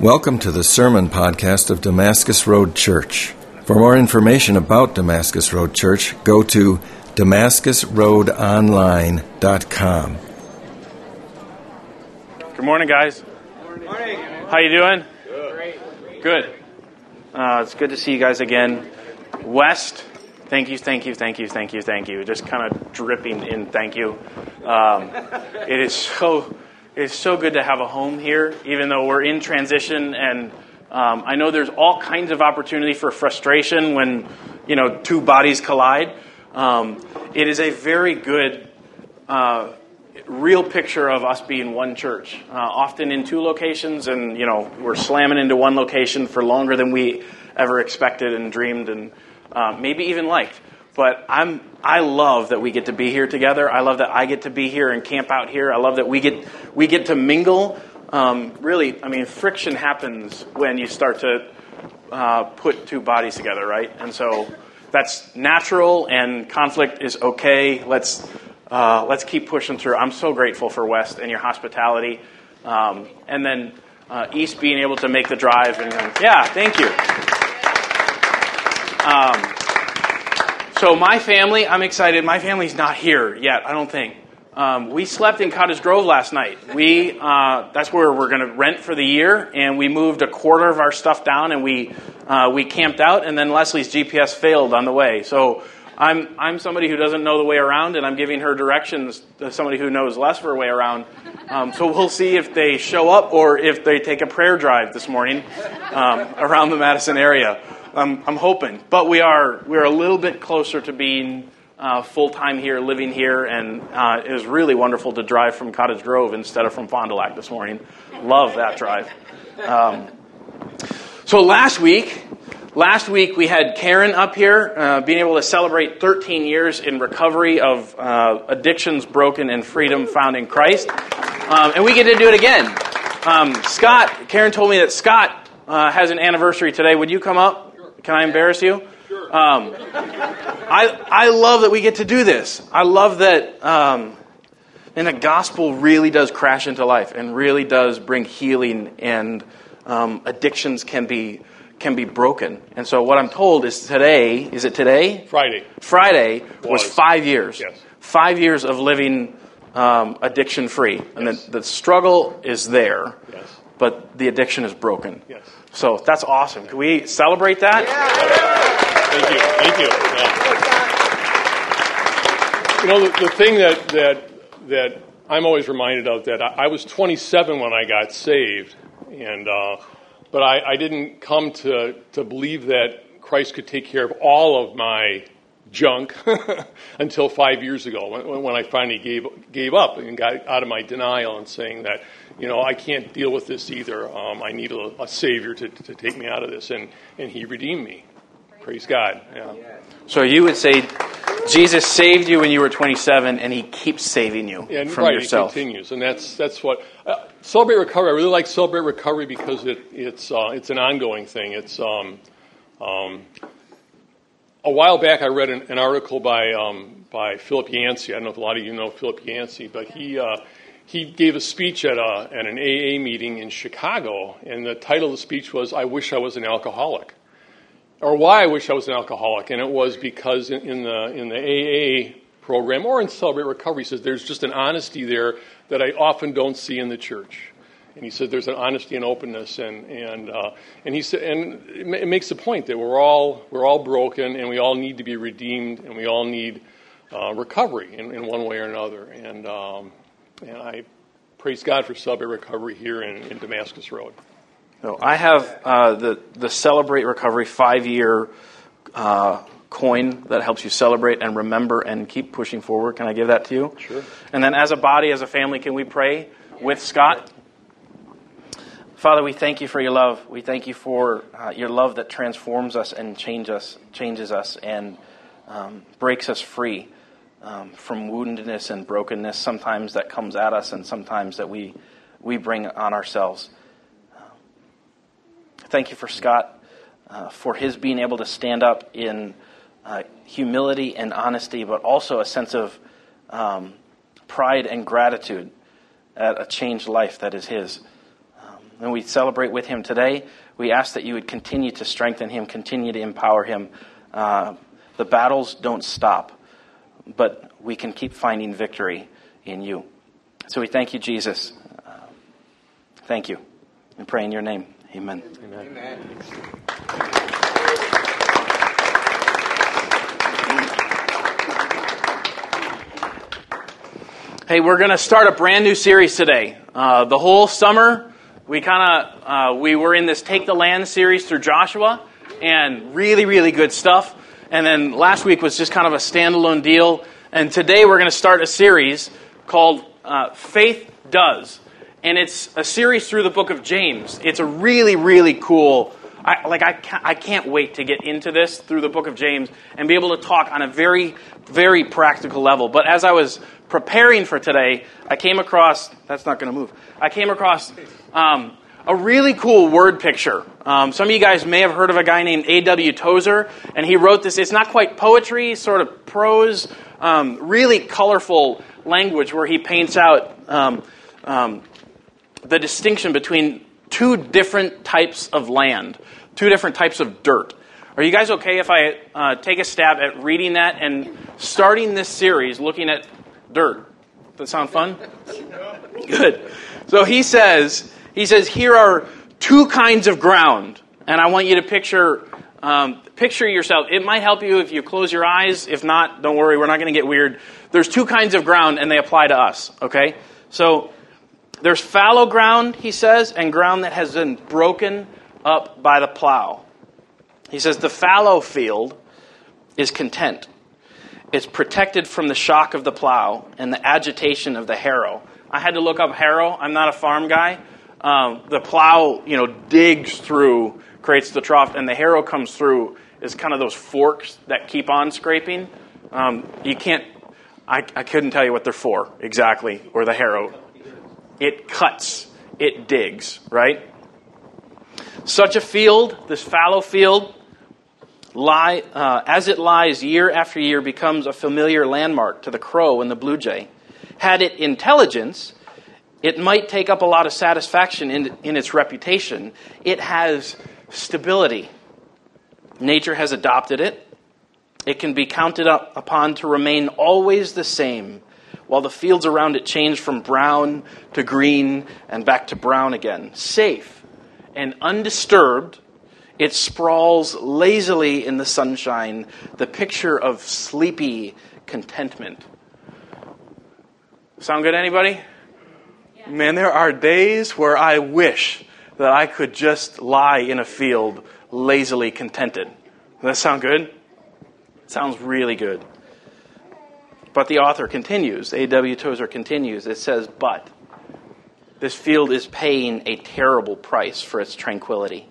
Welcome to the sermon podcast of Damascus Road Church. For more information about Damascus Road Church, go to damascusroadonline.com. Good morning, guys. Morning. How you doing? Good. Good. Uh, it's good to see you guys again. West, thank you, thank you, thank you, thank you, thank you. Just kind of dripping in thank you. Um, it is so it's so good to have a home here, even though we're in transition. And um, I know there's all kinds of opportunity for frustration when you know two bodies collide. Um, it is a very good, uh, real picture of us being one church. Uh, often in two locations, and you know we're slamming into one location for longer than we ever expected and dreamed, and uh, maybe even liked. But I'm I love that we get to be here together. I love that I get to be here and camp out here. I love that we get we get to mingle. Um, really, I mean, friction happens when you start to uh, put two bodies together, right? And so that's natural, and conflict is okay. Let's uh, let's keep pushing through. I'm so grateful for West and your hospitality, um, and then uh, East being able to make the drive. And yeah, thank you. Um, so my family, I'm excited. My family's not here yet. I don't think. Um, we slept in Cottage Grove last night. We uh, that's where we're going to rent for the year, and we moved a quarter of our stuff down, and we uh, we camped out. And then Leslie's GPS failed on the way, so I'm I'm somebody who doesn't know the way around, and I'm giving her directions to somebody who knows less of her way around. Um, so we'll see if they show up or if they take a prayer drive this morning um, around the Madison area. I'm, I'm hoping. But we are we're a little bit closer to being uh, full time here, living here, and uh, it was really wonderful to drive from Cottage Grove instead of from Fond du Lac this morning. Love that drive. Um, so last week, last week we had Karen up here, uh, being able to celebrate 13 years in recovery of uh, addictions broken and freedom found in Christ, um, and we get to do it again. Um, Scott, Karen told me that Scott uh, has an anniversary today. Would you come up? Can I embarrass you? Sure. Um, I, I love that we get to do this. I love that, um, and the gospel really does crash into life and really does bring healing, and um, addictions can be can be broken. And so, what I'm told is today is it today? Friday. Friday was, Was. five years. Yes. Five years of living um, addiction free, and Yes. the, the struggle is there, Yes. but the addiction is broken. Yes. So that's awesome. Can we celebrate that? Thank you. Thank you. Yeah. You know, the, the thing that, that, that I'm always reminded of that I, I was 27 when I got saved, and uh, but I, I didn't come to, to believe that Christ could take care of all of my junk until five years ago when, when I finally gave gave up and got out of my denial and saying that you know I can't deal with this either. Um, I need a, a savior to, to take me out of this, and and He redeemed me. Praise God. Yeah. So you would say Jesus saved you when you were 27, and He keeps saving you And from right, yourself. it continues, and that's that's what uh, celebrate recovery. I really like celebrate recovery because it it's uh, it's an ongoing thing. It's um, um, a while back I read an, an article by um, by Philip Yancey. I don't know if a lot of you know Philip Yancey, but he uh, he gave a speech at a at an AA meeting in Chicago, and the title of the speech was "I wish I was an alcoholic." or why I wish I was an alcoholic, and it was because in, in the in the AA program or in Celebrate Recovery, he says there's just an honesty there that I often don't see in the church. And he said there's an honesty and openness, and and uh, and he said, and it, makes the point that we're all we're all broken, and we all need to be redeemed, and we all need uh, recovery in, in one way or another. And um, and I praise God for Celebrate Recovery here in, in Damascus Road. So I have uh, the the Celebrate Recovery five year uh, coin that helps you celebrate and remember and keep pushing forward. Can I give that to you? Sure. And then, as a body, as a family, can we pray with Scott? Father, we thank you for your love. We thank you for uh, your love that transforms us and change us, changes us and um, breaks us free um, from woundedness and brokenness. Sometimes that comes at us, and sometimes that we we bring on ourselves. Thank you for Scott, uh, for his being able to stand up in uh, humility and honesty, but also a sense of um, pride and gratitude at a changed life that is his. Um, and we celebrate with him today. We ask that you would continue to strengthen him, continue to empower him. Uh, the battles don't stop, but we can keep finding victory in you. So we thank you, Jesus. Uh, thank you. And pray in your name. Amen. Amen. Amen. Hey, we're going to start a brand new series today. Uh, the whole summer, we kind of uh, we were in this Take the Land series through Joshua, and really, really good stuff. And then last week was just kind of a standalone deal. And today we're going to start a series called uh, Faith Does, and it's a series through the book of James. It's a really, really cool. I, like I can't, I can't wait to get into this through the book of James and be able to talk on a very, very practical level. But as I was preparing for today, I came across, that's not going to move, I came across um, a really cool word picture. Um, some of you guys may have heard of a guy named A.W. Tozer, and he wrote this. It's not quite poetry, sort of prose, um, really colorful language where he paints out um, um, the distinction between two different types of land, two different types of dirt. Are you guys okay if I uh, take a stab at reading that and starting this series looking at dirt. Does that sound fun? Good. So he says, he says, here are two kinds of ground, and I want you to picture, um, picture yourself. It might help you if you close your eyes. If not, don't worry, we're not going to get weird. There's two kinds of ground, and they apply to us. Okay, so there's fallow ground, he says, and ground that has been broken up by the plow. He says the fallow field is content. It's protected from the shock of the plow and the agitation of the harrow. I had to look up harrow. I'm not a farm guy. Um, the plow, you know, digs through, creates the trough, and the harrow comes through is kind of those forks that keep on scraping. Um, you can't, I, I couldn't tell you what they're for exactly, or the harrow. It cuts, it digs, right? Such a field, this fallow field, lie, uh, as it lies year after year, becomes a familiar landmark to the crow and the blue jay. Had it intelligence, it might take up a lot of satisfaction in, in its reputation. It has stability. Nature has adopted it. It can be counted upon to remain always the same, while the fields around it change from brown to green and back to brown again. Safe and undisturbed it sprawls lazily in the sunshine, the picture of sleepy contentment. Sound good, anybody? Man, there are days where I wish that I could just lie in a field lazily contented. Does that sound good? It sounds really good. But the author continues, A.W. Tozer continues, it says, But this field is paying a terrible price for its tranquility.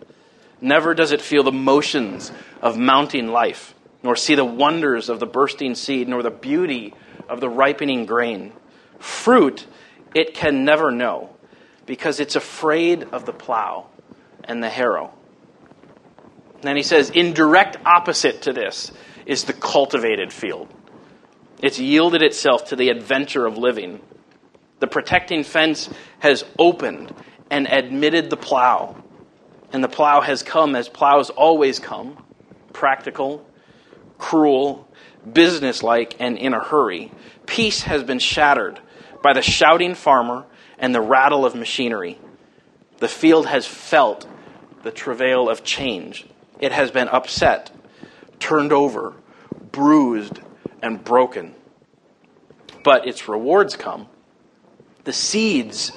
Never does it feel the motions of mounting life, nor see the wonders of the bursting seed, nor the beauty of the ripening grain. Fruit it can never know, because it's afraid of the plow and the harrow. Then he says, in direct opposite to this is the cultivated field. It's yielded itself to the adventure of living. The protecting fence has opened and admitted the plow and the plow has come as plows always come practical, cruel, businesslike, and in a hurry. Peace has been shattered by the shouting farmer and the rattle of machinery. The field has felt the travail of change. It has been upset, turned over, bruised, and broken. But its rewards come. The seeds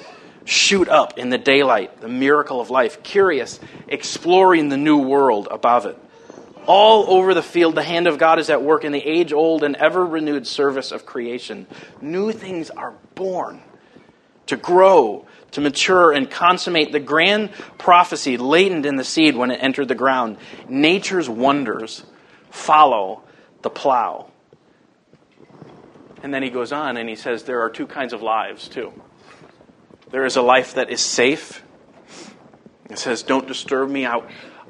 shoot up in the daylight, the miracle of life, curious, exploring the new world above it. All over the field, the hand of God is at work in the age old and ever renewed service of creation. New things are born to grow, to mature, and consummate the grand prophecy latent in the seed when it entered the ground. Nature's wonders follow the plow. And then he goes on and he says there are two kinds of lives, too. There is a life that is safe. It says, Don't disturb me. I,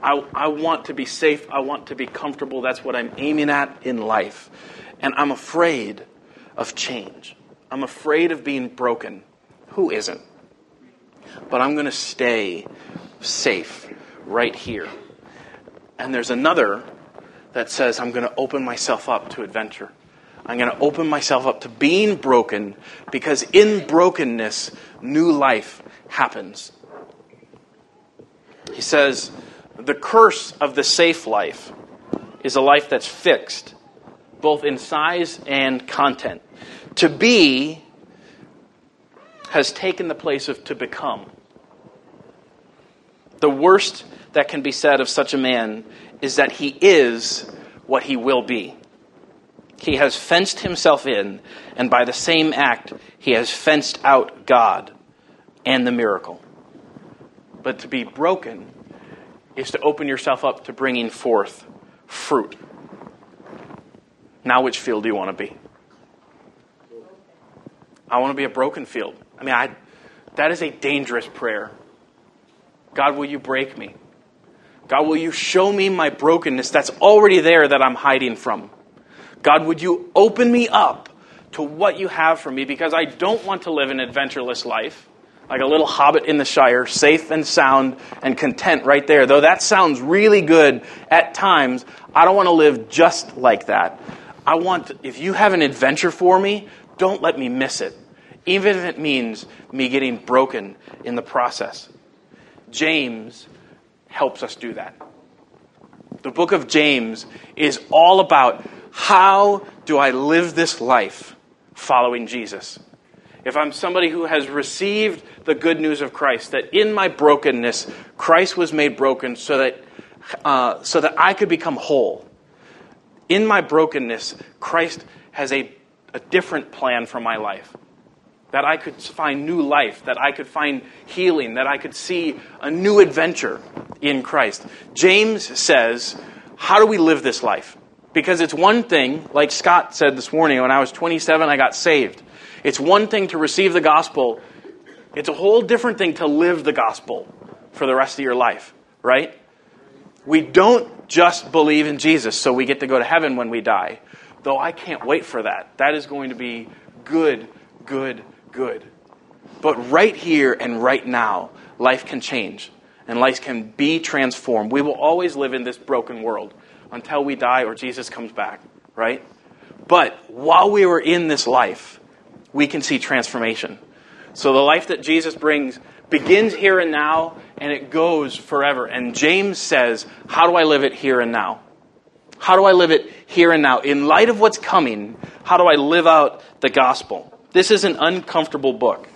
I, I want to be safe. I want to be comfortable. That's what I'm aiming at in life. And I'm afraid of change. I'm afraid of being broken. Who isn't? but I'm going to stay safe right here. And there's another that says, I'm going to open myself up to adventure. I'm going to open myself up to being broken because in brokenness, new life happens. He says, the curse of the safe life is a life that's fixed, both in size and content. To be has taken the place of to become. The worst that can be said of such a man is that he is what he will be. He has fenced himself in, and by the same act, he has fenced out God and the miracle. But to be broken is to open yourself up to bringing forth fruit. Now, which field do you want to be? I want to be a broken field. I mean, I, that is a dangerous prayer. God, will you break me? God, will you show me my brokenness that's already there that I'm hiding from? God, would you open me up to what you have for me because I don't want to live an adventureless life like a little hobbit in the Shire, safe and sound and content right there. Though that sounds really good at times, I don't want to live just like that. I want, if you have an adventure for me, don't let me miss it, even if it means me getting broken in the process. James helps us do that. The book of James is all about how do I live this life following Jesus? If I'm somebody who has received the good news of Christ, that in my brokenness, Christ was made broken so that, uh, so that I could become whole. In my brokenness, Christ has a, a different plan for my life that I could find new life, that I could find healing, that I could see a new adventure in Christ. James says, How do we live this life? Because it's one thing, like Scott said this morning, when I was 27, I got saved. It's one thing to receive the gospel, it's a whole different thing to live the gospel for the rest of your life, right? We don't just believe in Jesus so we get to go to heaven when we die. Though I can't wait for that. That is going to be good, good, good. But right here and right now, life can change and life can be transformed. We will always live in this broken world until we die or Jesus comes back, right? But while we were in this life, we can see transformation. So the life that Jesus brings begins here and now and it goes forever. And James says, How do I live it here and now? How do I live it here and now? In light of what's coming, how do I live out the gospel? This is an uncomfortable book.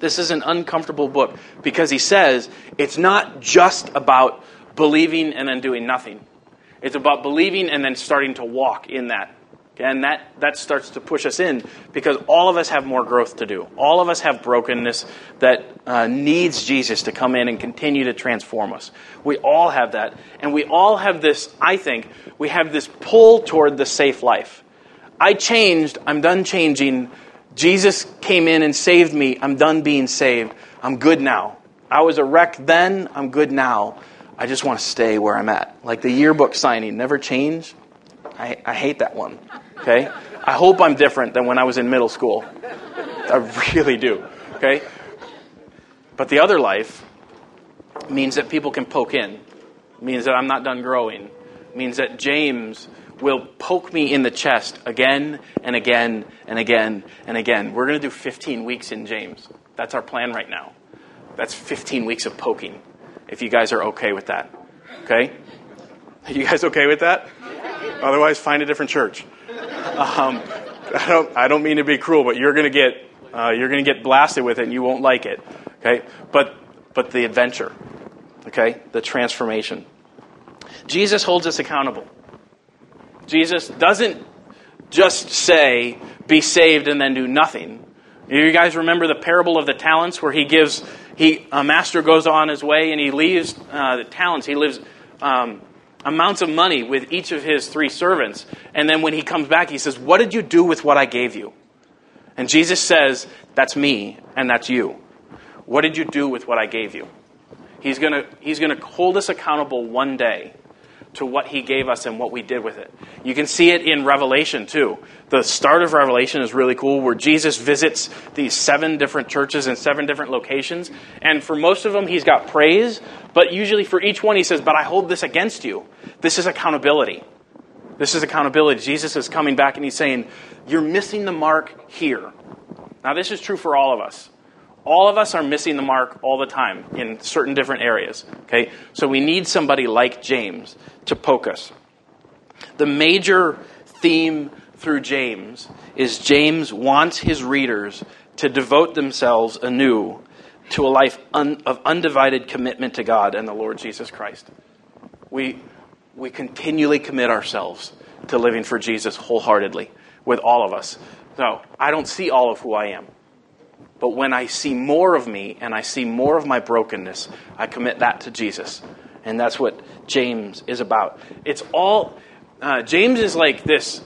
This is an uncomfortable book because he says it's not just about believing and then doing nothing. It's about believing and then starting to walk in that. And that, that starts to push us in because all of us have more growth to do. All of us have brokenness that uh, needs Jesus to come in and continue to transform us. We all have that. And we all have this, I think, we have this pull toward the safe life. I changed. I'm done changing. Jesus came in and saved me. I'm done being saved. I'm good now. I was a wreck then. I'm good now. I just want to stay where I'm at. Like the yearbook signing, never change. I, I hate that one. Okay? I hope I'm different than when I was in middle school. I really do. Okay? But the other life means that people can poke in, means that I'm not done growing, means that James will poke me in the chest again and again and again and again. We're going to do 15 weeks in James. That's our plan right now. That's 15 weeks of poking, if you guys are okay with that. Okay? Are you guys okay with that? Otherwise, find a different church. Um, I don't, I don't mean to be cruel, but you're going to get, uh, you're going to get blasted with it and you won't like it. Okay? But, but the adventure. Okay? The transformation. Jesus holds us accountable. Jesus doesn't just say, be saved and then do nothing. You guys remember the parable of the talents where he gives, he, a master goes on his way and he leaves uh, the talents. He lives um, amounts of money with each of his three servants. And then when he comes back, he says, What did you do with what I gave you? And Jesus says, That's me and that's you. What did you do with what I gave you? He's going to he's going to hold us accountable one day to what he gave us and what we did with it. You can see it in Revelation too. The start of Revelation is really cool where Jesus visits these seven different churches in seven different locations. And for most of them, he's got praise, but usually for each one, he says, But I hold this against you. This is accountability. This is accountability. Jesus is coming back and he's saying, You're missing the mark here. Now, this is true for all of us. All of us are missing the mark all the time in certain different areas. Okay? So we need somebody like James to poke us. The major theme through James is James wants his readers to devote themselves anew to a life un- of undivided commitment to God and the Lord Jesus Christ. We, we continually commit ourselves to living for Jesus wholeheartedly with all of us. No, I don't see all of who I am. But when I see more of me and I see more of my brokenness, I commit that to Jesus. And that's what James is about. It's all, uh, James is like this.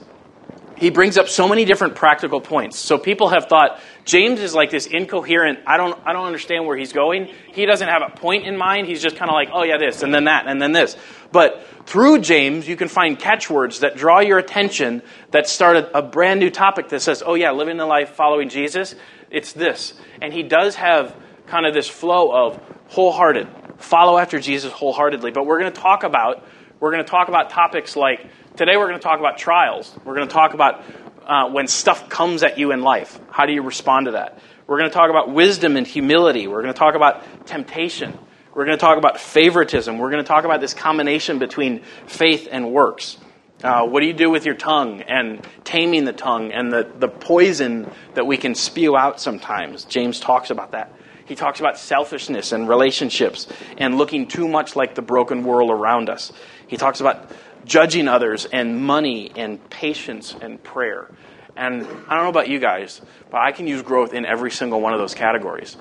He brings up so many different practical points. So people have thought James is like this incoherent, I don't, I don't understand where he's going. He doesn't have a point in mind. He's just kind of like, oh yeah, this, and then that, and then this. But through James, you can find catchwords that draw your attention that start a, a brand new topic that says, oh yeah, living the life following Jesus it's this. And he does have kind of this flow of wholehearted, follow after Jesus wholeheartedly. But we're going to talk about we're going to talk about topics like today we're going to talk about trials. We're going to talk about uh, when stuff comes at you in life. How do you respond to that? We're going to talk about wisdom and humility. We're going to talk about temptation. We're going to talk about favoritism. We're going to talk about this combination between faith and works. Uh, what do you do with your tongue and taming the tongue and the, the poison that we can spew out sometimes? James talks about that. He talks about selfishness and relationships and looking too much like the broken world around us. He talks about judging others and money and patience and prayer. And I don't know about you guys, but I can use growth in every single one of those categories.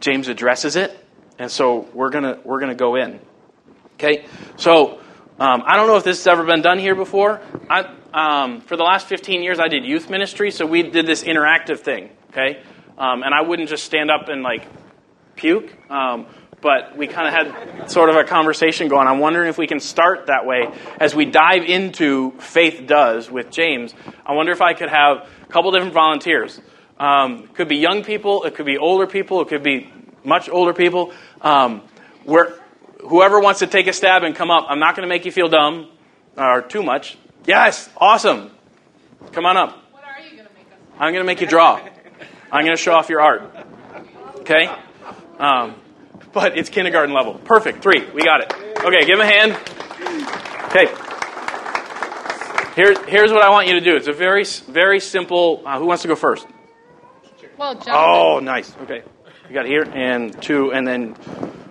James addresses it, and so we're gonna we're gonna go in. Okay, so um, I don't know if this has ever been done here before. I, um, for the last 15 years, I did youth ministry, so we did this interactive thing, okay? Um, and I wouldn't just stand up and like puke, um, but we kind of had sort of a conversation going. I'm wondering if we can start that way as we dive into Faith Does with James. I wonder if I could have a couple different volunteers. Um, could be young people, it could be older people, it could be much older people. Um, where whoever wants to take a stab and come up, I'm not going to make you feel dumb or too much. Yes, awesome. Come on up. What are you going to make us? I'm going to make you draw. I'm going to show off your art. Okay? Um, but it's kindergarten level. Perfect. Three. We got it. Okay, give him a hand. Okay. Here, here's what I want you to do. It's a very, very simple. Uh, who wants to go first? Well, gentlemen. Oh, nice. Okay. You got here and two, and then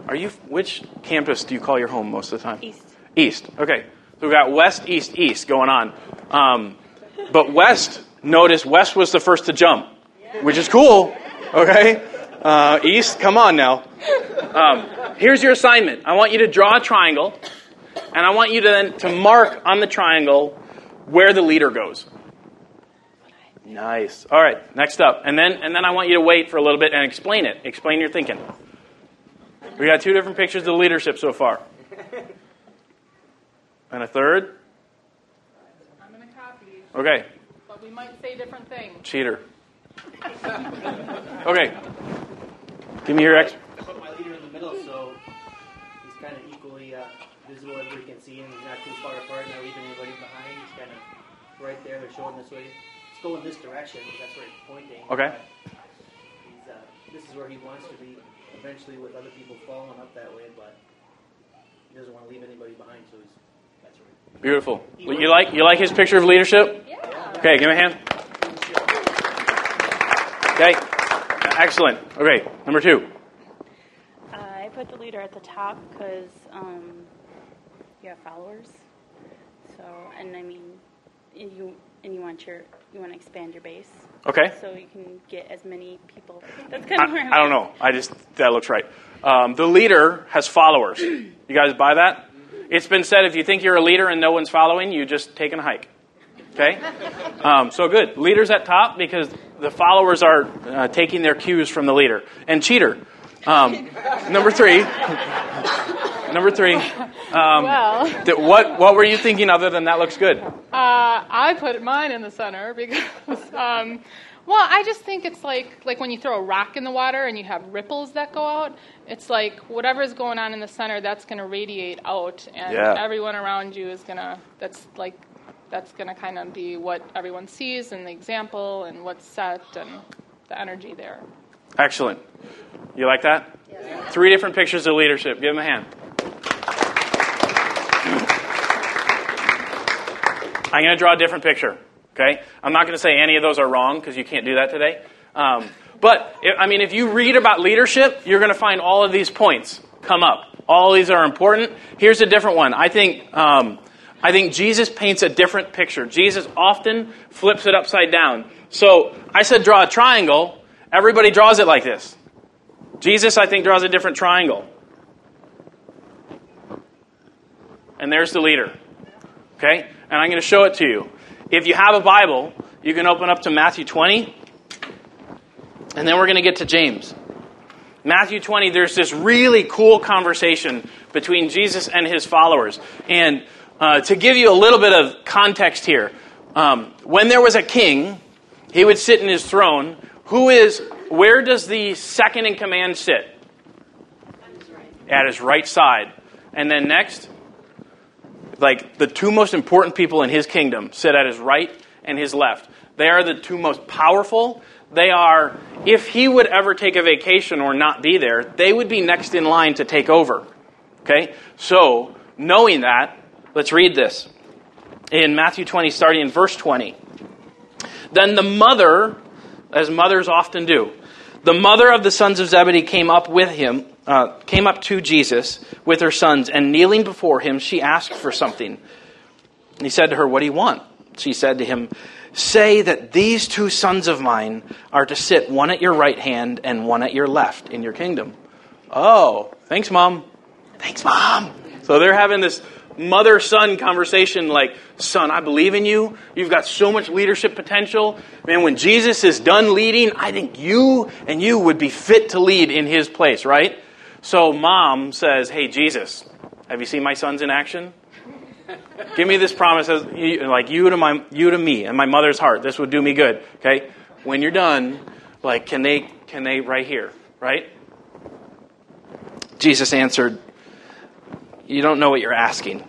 are you? Which campus do you call your home most of the time? East. East. Okay. So we got west, east, east going on. Um, but west, notice west was the first to jump, which is cool. Okay. Uh, east, come on now. Um, here's your assignment. I want you to draw a triangle, and I want you to then to mark on the triangle where the leader goes. Nice. All right. Next up, and then and then I want you to wait for a little bit and explain it. Explain your thinking. We got two different pictures of leadership so far. And a third? I'm going to copy, Okay, but we might say different things. cheater. Okay. Give me your ex. I put my leader in the middle, so he's kind of equally uh, visible. Everybody can see him. He's not too far apart, not leaving anybody behind. He's kind of right there. They're showing this way. Let's go in this direction. That's where he's pointing. Okay. But He's, uh, this is where he wants to be eventually with other people following up that way, but he doesn't want to leave anybody behind, so he's that's right. Beautiful. You like you like his picture of leadership? Yeah. Okay, give me a hand. Okay. Excellent. Okay, number two. Uh, I put the leader at the top because um, you have followers. So, and I mean, you and you want your you want to expand your base. Okay. So you can get as many people. That's kind of where I'm I, I don't know. I just that looks right. Um, the leader has followers. You guys buy that? It's been said if you think you're a leader and no one's following, you just taking a hike. Okay. Um, so good. Leaders at top because the followers are uh, taking their cues from the leader. And cheater. Um, number three. number three. Um, Well, th- what what were you thinking other than that looks good? uh, I put mine in the center because, um, well, I just think it's like like when you throw a rock in the water and you have ripples that go out. It's like whatever's going on in the center, that's going to radiate out, and Yeah. everyone around you is gonna. That's like that's going to kind of be what everyone sees and the example and what's set and the energy there. Excellent. You like that? Three different pictures of leadership. Give them a hand. I'm going to draw a different picture. Okay? I'm not going to say any of those are wrong because you can't do that today. Um, but I mean, if you read about leadership, you're going to find all of these points come up. All these are important. Here's a different one. I think. Um, I think Jesus paints a different picture. Jesus often flips it upside down. So I said draw a triangle. Everybody draws it like this. Jesus, I think, draws a different triangle. And there's the leader. Okay? And I'm going to show it to you. If you have a Bible, you can open up to Matthew 20. And then we're going to get to James. Matthew 20, there's this really cool conversation between Jesus and his followers. And uh, to give you a little bit of context here, um, when there was a king, he would sit in his throne. Who is, where does the second in command sit? At his right side. And then next, like the two most important people in his kingdom sit at his right and his left. They are the two most powerful. They are, if he would ever take a vacation or not be there, they would be next in line to take over. Okay? So, knowing that, let's read this. In Matthew 20, starting in verse 20. Then the mother, as mothers often do, the mother of the sons of Zebedee came up with him, uh, came up to Jesus with her sons, and kneeling before him, she asked for something. He said to her, What do you want? She said to him, Say that these two sons of mine are to sit one at your right hand and one at your left in your kingdom. Oh, thanks, Mom. Thanks, Mom. So they're having this mother son conversation like, Son, I believe in you. You've got so much leadership potential. Man, when Jesus is done leading, I think you and you would be fit to lead in his place, right? So mom says, Hey, Jesus, have you seen my sons in action? Give me this promise, as, like you to my, you to me, and my mother's heart. This would do me good. Okay, when you're done, like, can they, can they, right here, right? Jesus answered, You don't know what you're asking.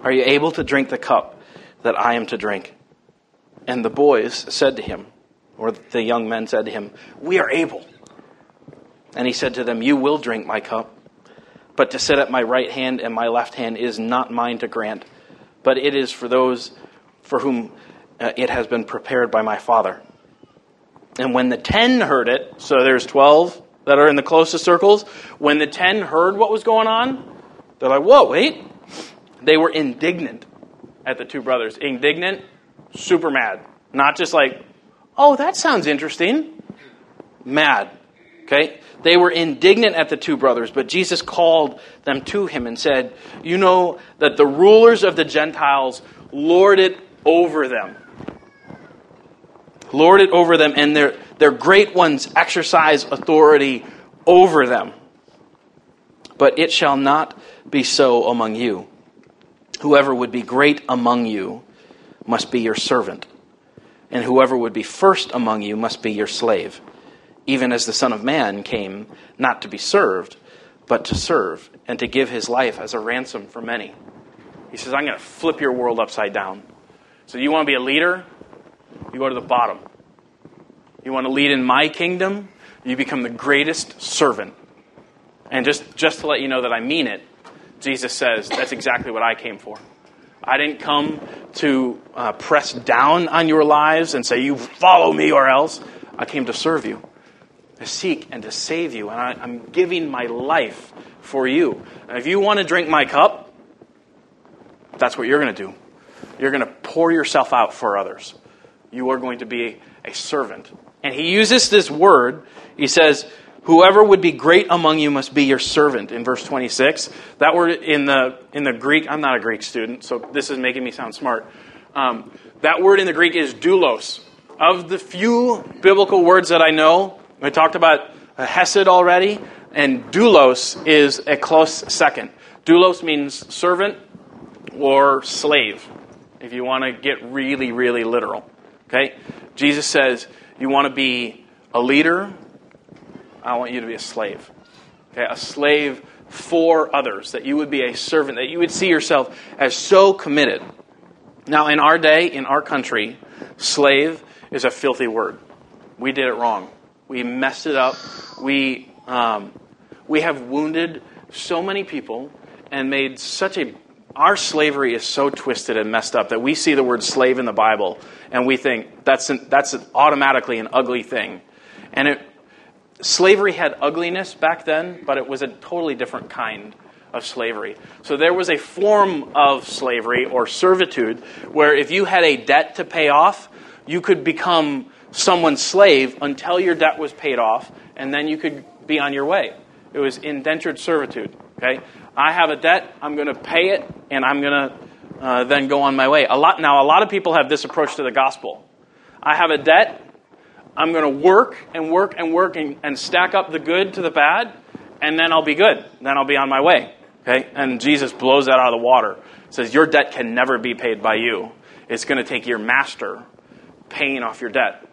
Are you able to drink the cup that I am to drink? And the boys said to him, or the young men said to him, We are able. And he said to them, You will drink my cup. But to sit at my right hand and my left hand is not mine to grant, but it is for those for whom uh, it has been prepared by my Father. And when the ten heard it, so there's 12 that are in the closest circles, when the ten heard what was going on, they're like, whoa, wait. They were indignant at the two brothers. Indignant, super mad. Not just like, oh, that sounds interesting. Mad. Okay? They were indignant at the two brothers, but Jesus called them to him and said, You know that the rulers of the Gentiles lord it over them. Lord it over them, and their, their great ones exercise authority over them. But it shall not be so among you. Whoever would be great among you must be your servant, and whoever would be first among you must be your slave even as the Son of Man came not to be served, but to serve, and to give his life as a ransom for many. He says, I'm going to flip your world upside down. So, you want to be a leader? You go to the bottom. You want to lead in my kingdom? You become the greatest servant. And just, just to let you know that I mean it, Jesus says, that's exactly what I came for. I didn't come to uh, press down on your lives and say, you follow me or else. I came to serve you to seek and to save you, and I, am giving my life for you. And if you want to drink my cup, that's what you're going to do. You're going to pour yourself out for others. You are going to be a servant. And he uses this word. He says, Whoever would be great among you must be your servant in verse 26. That word in the, in the Greek, I'm not a Greek student, so this is making me sound smart. Um, that word in the Greek is doulos. Of the few biblical words that I know, we talked about hesed already, and doulos is a close second. Doulos means servant or slave, if you want to get really, really literal. Okay? Jesus says, You want to be a leader? I want you to be a slave. Okay? A slave for others, that you would be a servant, that you would see yourself as so committed. Now, in our day, in our country, slave is a filthy word. We did it wrong. We messed it up. We, um, we have wounded so many people and made such a. Our slavery is so twisted and messed up that we see the word slave in the Bible and we think that's, an, that's automatically an ugly thing. And it, slavery had ugliness back then, but it was a totally different kind of slavery. So there was a form of slavery or servitude where if you had a debt to pay off, you could become someone's slave until your debt was paid off, and then you could be on your way. It was indentured servitude. Okay, I have a debt. I'm going to pay it, and I'm going to uh, then go on my way. A lot now. A lot of people have this approach to the gospel. I have a debt. I'm going to work and work and work and, and stack up the good to the bad, and then I'll be good. Then I'll be on my way. Okay? And Jesus blows that out of the water. Says, Your debt can never be paid by you. It's going to take your master paying off your debt.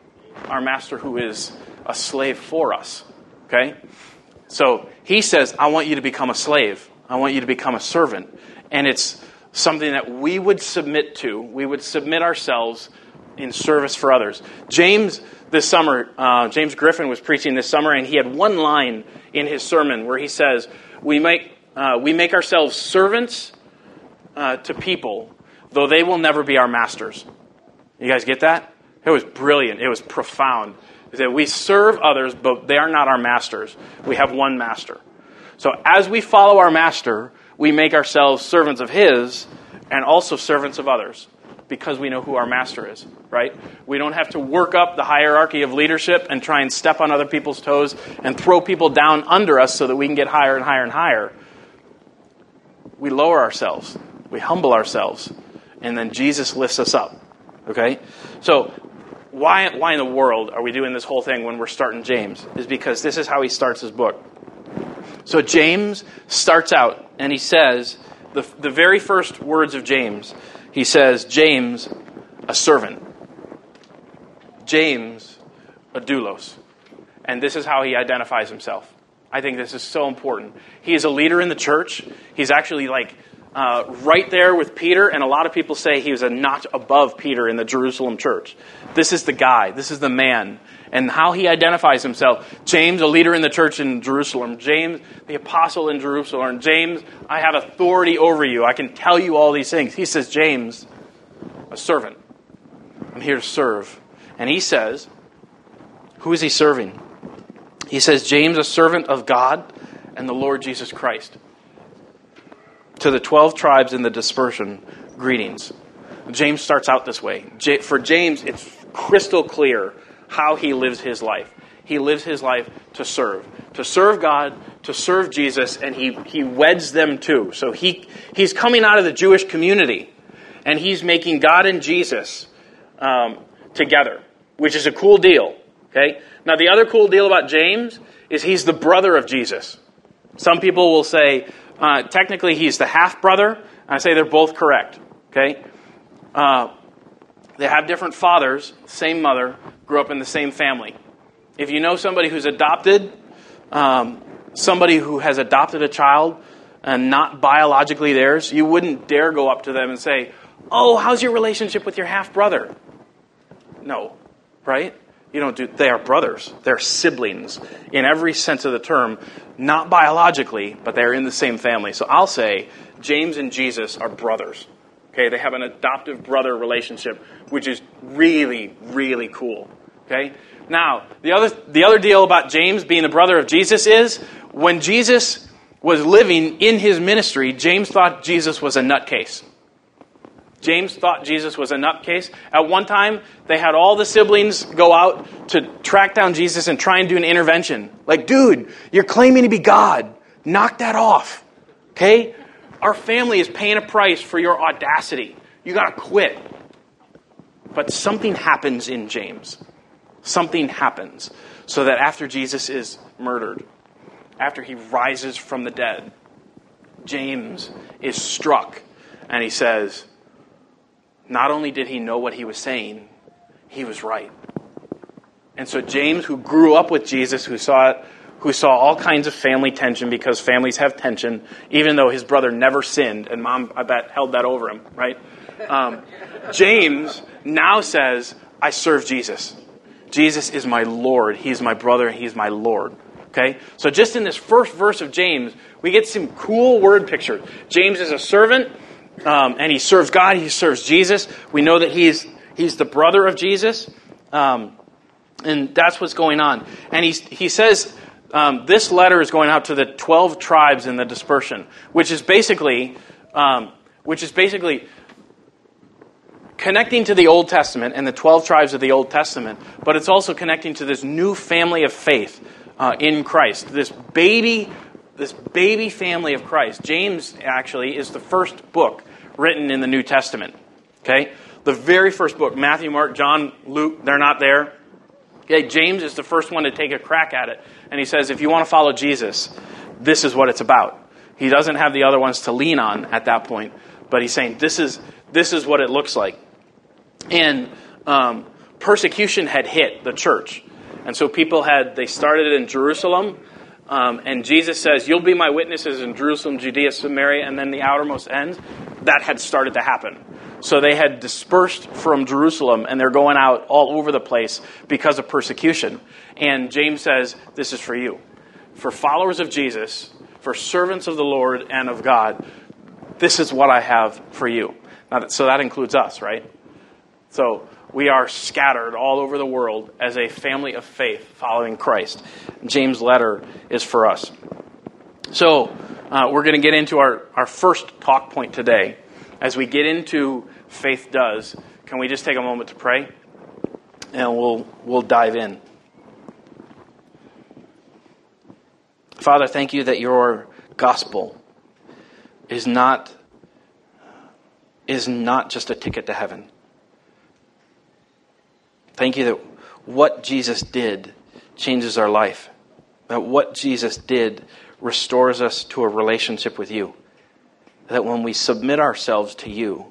Our master who is a slave for us. Okay? So he says, I want you to become a slave. I want you to become a servant. And it's something that we would submit to. We would submit ourselves in service for others. James, this summer, uh, James Griffin was preaching this summer, and he had one line in his sermon where he says, We make, uh, we make ourselves servants uh, to people, though they will never be our masters. You guys get that? It was brilliant. It was profound. That we serve others, but they are not our masters. We have one master. So as we follow our master, we make ourselves servants of his and also servants of others because we know who our master is, right? We don't have to work up the hierarchy of leadership and try and step on other people's toes and throw people down under us so that we can get higher and higher and higher. We lower ourselves, we humble ourselves, and then Jesus lifts us up, okay? So, why, why in the world are we doing this whole thing when we're starting James? Is because this is how he starts his book. So, James starts out and he says, the, the very first words of James he says, James, a servant. James, a doulos. And this is how he identifies himself. I think this is so important. He is a leader in the church. He's actually like uh, right there with Peter, and a lot of people say he was a notch above Peter in the Jerusalem church. This is the guy, this is the man and how he identifies himself. James, a leader in the church in Jerusalem. James, the apostle in Jerusalem. James, I have authority over you. I can tell you all these things. He says, James, a servant. I'm here to serve. And he says, who is he serving? He says, James, a servant of God and the Lord Jesus Christ. To the 12 tribes in the dispersion, greetings. James starts out this way. For James, it's crystal clear how he lives his life. He lives his life to serve, to serve God, to serve Jesus, and he, he weds them too. So he, he's coming out of the Jewish community, and he's making God and Jesus um, together, which is a cool deal. Okay? Now, the other cool deal about James is he's the brother of Jesus. Some people will say, uh, technically, he's the half brother. I say they're both correct. Okay? Uh, they have different fathers, same mother, grew up in the same family. If you know somebody who's adopted, um, somebody who has adopted a child and not biologically theirs, you wouldn't dare go up to them and say, Oh, how's your relationship with your half brother? No, right? You don't do, they are brothers. They're siblings in every sense of the term, not biologically, but they're in the same family. So I'll say James and Jesus are brothers. Okay, they have an adoptive brother relationship, which is really, really cool. Okay? Now, the other, the other deal about James being the brother of Jesus is when Jesus was living in his ministry, James thought Jesus was a nutcase. James thought Jesus was a nutcase. At one time, they had all the siblings go out to track down Jesus and try and do an intervention. Like, dude, you're claiming to be God. Knock that off. Okay? Our family is paying a price for your audacity. You got to quit. But something happens in James. Something happens so that after Jesus is murdered, after he rises from the dead, James is struck and he says, not only did he know what he was saying, he was right. And so James, who grew up with Jesus, who saw it, who saw all kinds of family tension because families have tension, even though his brother never sinned, and mom, I bet, held that over him, right? Um, James now says, I serve Jesus. Jesus is my Lord. He's my brother. He's my Lord. Okay? So just in this first verse of James, we get some cool word pictures. James is a servant, um, and he serves God. He serves Jesus. We know that he's, he's the brother of Jesus. Um, and that's what's going on. And he, he says um, this letter is going out to the 12 tribes in the dispersion, which is basically, um, which is basically connecting to the Old Testament and the 12 tribes of the Old Testament, but it's also connecting to this new family of faith uh, in Christ, this baby, this baby family of Christ. James actually is the first book written in the New Testament. Okay, the very first book. Matthew, Mark, John, Luke, they're not there. Okay, James is the first one to take a crack at it, and he says, if you want to follow Jesus, this is what it's about. He doesn't have the other ones to lean on at that point, but he's saying this is this is what it looks like. And um, persecution had hit the church. And so people had, they started in Jerusalem. Um, and Jesus says, You'll be my witnesses in Jerusalem, Judea, Samaria, and then the outermost ends. That had started to happen. So they had dispersed from Jerusalem and they're going out all over the place because of persecution. And James says, This is for you. For followers of Jesus, for servants of the Lord and of God, this is what I have for you. So that includes us, right? So we are scattered all over the world as a family of faith following Christ. James' letter is for us. So uh, we're going to get into our, our first talk point today. As we get into Faith Does, can we just take a moment to pray? And we'll, we'll dive in. Father, thank you that your gospel is not, is not just a ticket to heaven Thank you that what Jesus did changes our life. That what Jesus did restores us to a relationship with you. That when we submit ourselves to you,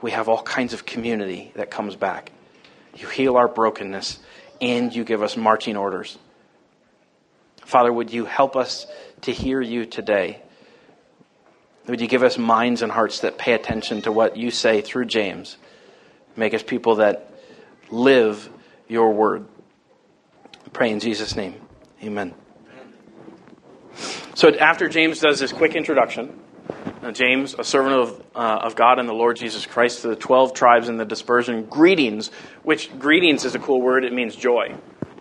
we have all kinds of community that comes back. You heal our brokenness and you give us marching orders. Father, would you help us to hear you today? Would you give us minds and hearts that pay attention to what you say through James? Make us people that live your word. I pray in Jesus' name. Amen. So after James does this quick introduction, James, a servant of, uh, of God and the Lord Jesus Christ, to the 12 tribes in the dispersion, greetings, which greetings is a cool word. It means joy.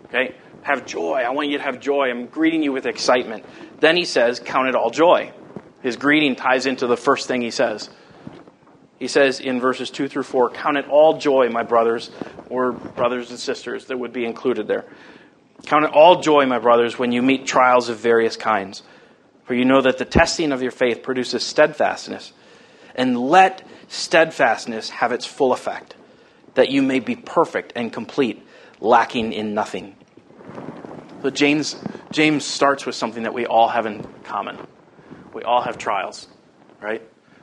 Okay? Have joy. I want you to have joy. I'm greeting you with excitement. Then he says, Count it all joy. His greeting ties into the first thing he says. He says in verses 2 through 4 Count it all joy, my brothers, or brothers and sisters that would be included there. Count it all joy, my brothers, when you meet trials of various kinds. For you know that the testing of your faith produces steadfastness. And let steadfastness have its full effect, that you may be perfect and complete, lacking in nothing. So James, James starts with something that we all have in common. We all have trials, right?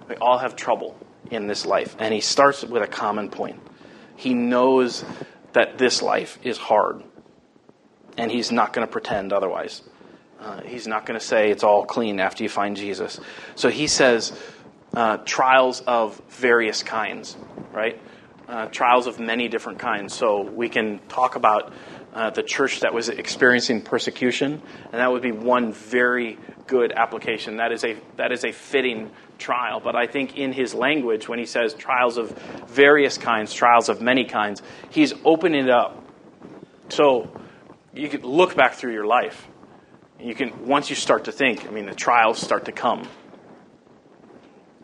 We all have trouble in this life. And he starts with a common point. He knows that this life is hard, and he's not going to pretend otherwise. Uh, he's not going to say it's all clean after you find Jesus. So he says uh, trials of various kinds, right? Uh, trials of many different kinds. So we can talk about uh, the church that was experiencing persecution, and that would be one very good application. That is a that is a fitting trial. But I think in his language, when he says trials of various kinds, trials of many kinds, he's opening it up. So you can look back through your life. You can once you start to think. I mean, the trials start to come.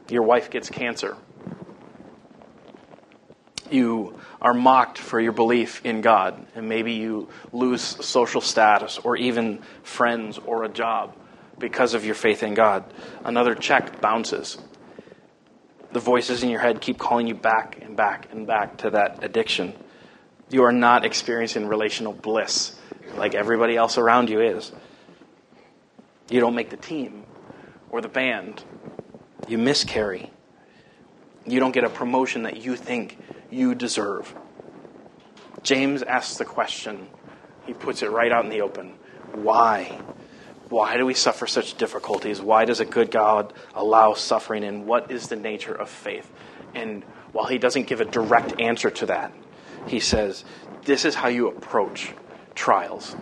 Your wife gets cancer. You are mocked for your belief in God, and maybe you lose social status or even friends or a job because of your faith in God. Another check bounces. The voices in your head keep calling you back and back and back to that addiction. You are not experiencing relational bliss like everybody else around you is. You don't make the team, or the band. You miscarry. You don't get a promotion that you think you deserve. James asks the question, he puts it right out in the open. Why? Why do we suffer such difficulties? Why does a good God allow suffering? And what is the nature of faith? And while he doesn't give a direct answer to that, he says, This is how you approach trials.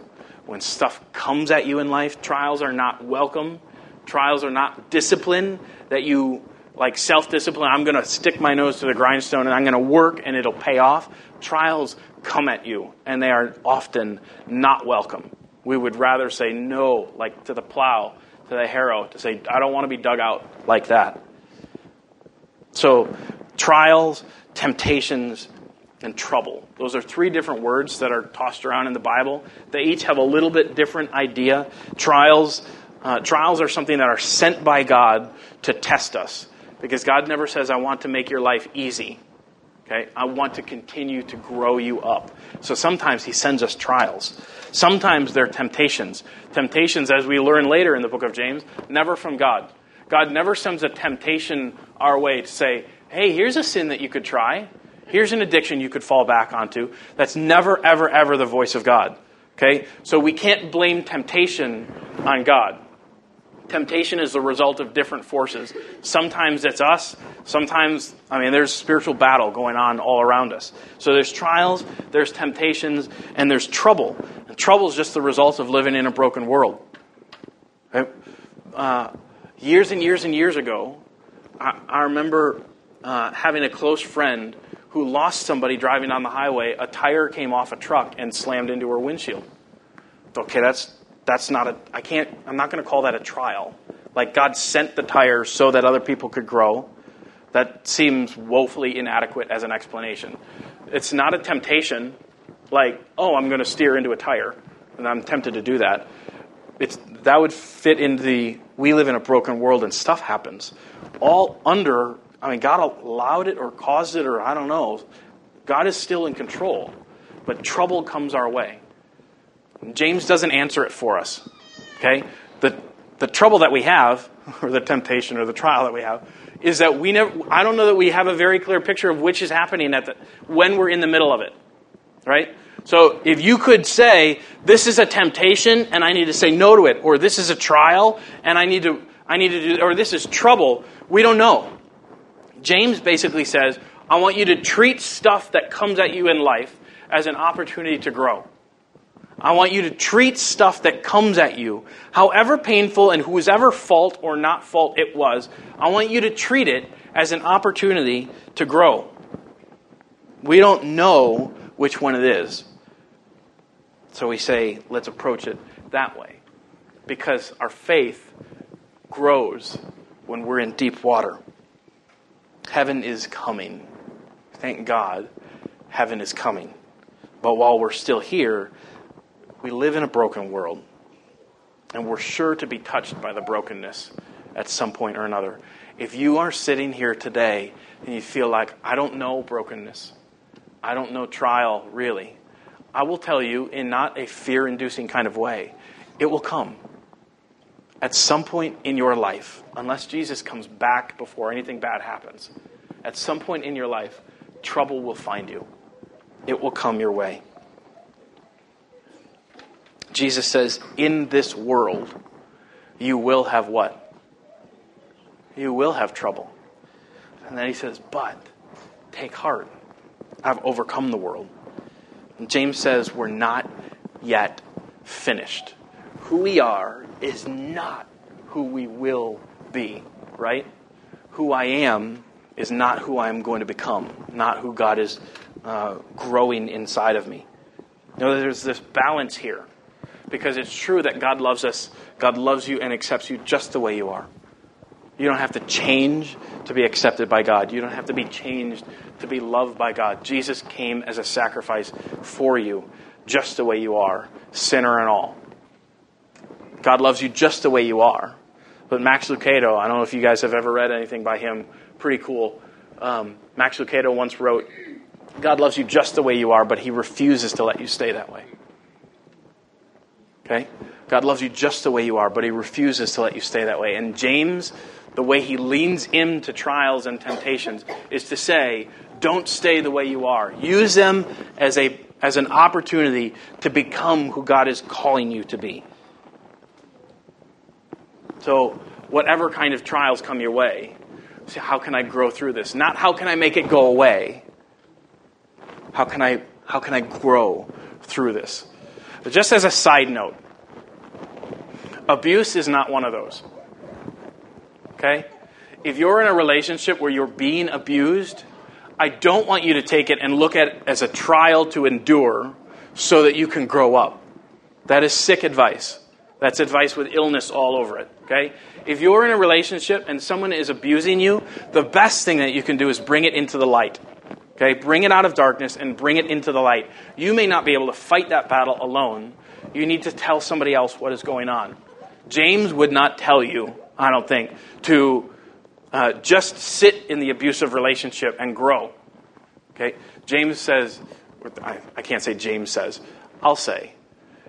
When stuff comes at you in life, trials are not welcome. Trials are not discipline that you, like self discipline, I'm going to stick my nose to the grindstone and I'm going to work and it'll pay off. Trials come at you and they are often not welcome. We would rather say no, like to the plow, to the harrow, to say, I don't want to be dug out like that. So, trials, temptations, and trouble. Those are three different words that are tossed around in the Bible. They each have a little bit different idea. Trials, uh, trials are something that are sent by God to test us, because God never says, "I want to make your life easy." Okay, I want to continue to grow you up. So sometimes He sends us trials. Sometimes they're temptations. Temptations, as we learn later in the book of James, never from God. God never sends a temptation our way to say, "Hey, here's a sin that you could try." Here's an addiction you could fall back onto. That's never, ever, ever the voice of God. Okay? So we can't blame temptation on God. Temptation is the result of different forces. Sometimes it's us. Sometimes, I mean, there's spiritual battle going on all around us. So there's trials, there's temptations, and there's trouble. And trouble is just the result of living in a broken world. Okay? Uh, years and years and years ago, I, I remember uh, having a close friend who lost somebody driving on the highway. A tire came off a truck and slammed into her windshield. Okay, that's that's not a I can't I'm not going to call that a trial. Like God sent the tire so that other people could grow. That seems woefully inadequate as an explanation. It's not a temptation like, oh, I'm going to steer into a tire and I'm tempted to do that. It's that would fit into the we live in a broken world and stuff happens. All under I mean, God allowed it or caused it or I don't know. God is still in control, but trouble comes our way. James doesn't answer it for us. Okay? The, the trouble that we have, or the temptation or the trial that we have, is that we never, I don't know that we have a very clear picture of which is happening at the, when we're in the middle of it. Right? So if you could say, this is a temptation and I need to say no to it, or this is a trial and I need to, I need to do, or this is trouble, we don't know. James basically says, I want you to treat stuff that comes at you in life as an opportunity to grow. I want you to treat stuff that comes at you, however painful and whosever fault or not fault it was, I want you to treat it as an opportunity to grow. We don't know which one it is. So we say, let's approach it that way. Because our faith grows when we're in deep water. Heaven is coming. Thank God, heaven is coming. But while we're still here, we live in a broken world. And we're sure to be touched by the brokenness at some point or another. If you are sitting here today and you feel like, I don't know brokenness, I don't know trial really, I will tell you in not a fear inducing kind of way, it will come at some point in your life, unless Jesus comes back before anything bad happens, at some point in your life, trouble will find you. It will come your way. Jesus says, In this world, you will have what? You will have trouble. And then he says, But take heart. I've overcome the world. And James says, We're not yet finished. Who we are is not who we will be, right? Who I am is not who I am going to become, not who God is uh, growing inside of me. You know, there's this balance here because it's true that God loves us, God loves you and accepts you just the way you are. You don't have to change to be accepted by God. You don't have to be changed to be loved by God. Jesus came as a sacrifice for you, just the way you are, sinner and all. God loves you just the way you are. But Max Lucado, I don't know if you guys have ever read anything by him, pretty cool. Um, Max Lucado once wrote, God loves you just the way you are, but he refuses to let you stay that way. Okay? God loves you just the way you are, but He refuses to let you stay that way. And James, the way he leans into trials and temptations, is to say, don't stay the way you are. Use them as, a, as an opportunity to become who God is calling you to be. So, whatever kind of trials come your way, see, how can I grow through this? Not how can I make it go away. How can I, how can I grow through this? But just as a side note, Abuse is not one of those. Okay? If you're in a relationship where you're being abused, I don't want you to take it and look at it as a trial to endure so that you can grow up. That is sick advice. That's advice with illness all over it. Okay? If you're in a relationship and someone is abusing you, the best thing that you can do is bring it into the light. Okay? Bring it out of darkness and bring it into the light. You may not be able to fight that battle alone. You need to tell somebody else what is going on. James would not tell you, I don't think, to uh, just sit in the abusive relationship and grow. Okay? James says, I, I can't say James says, I'll say,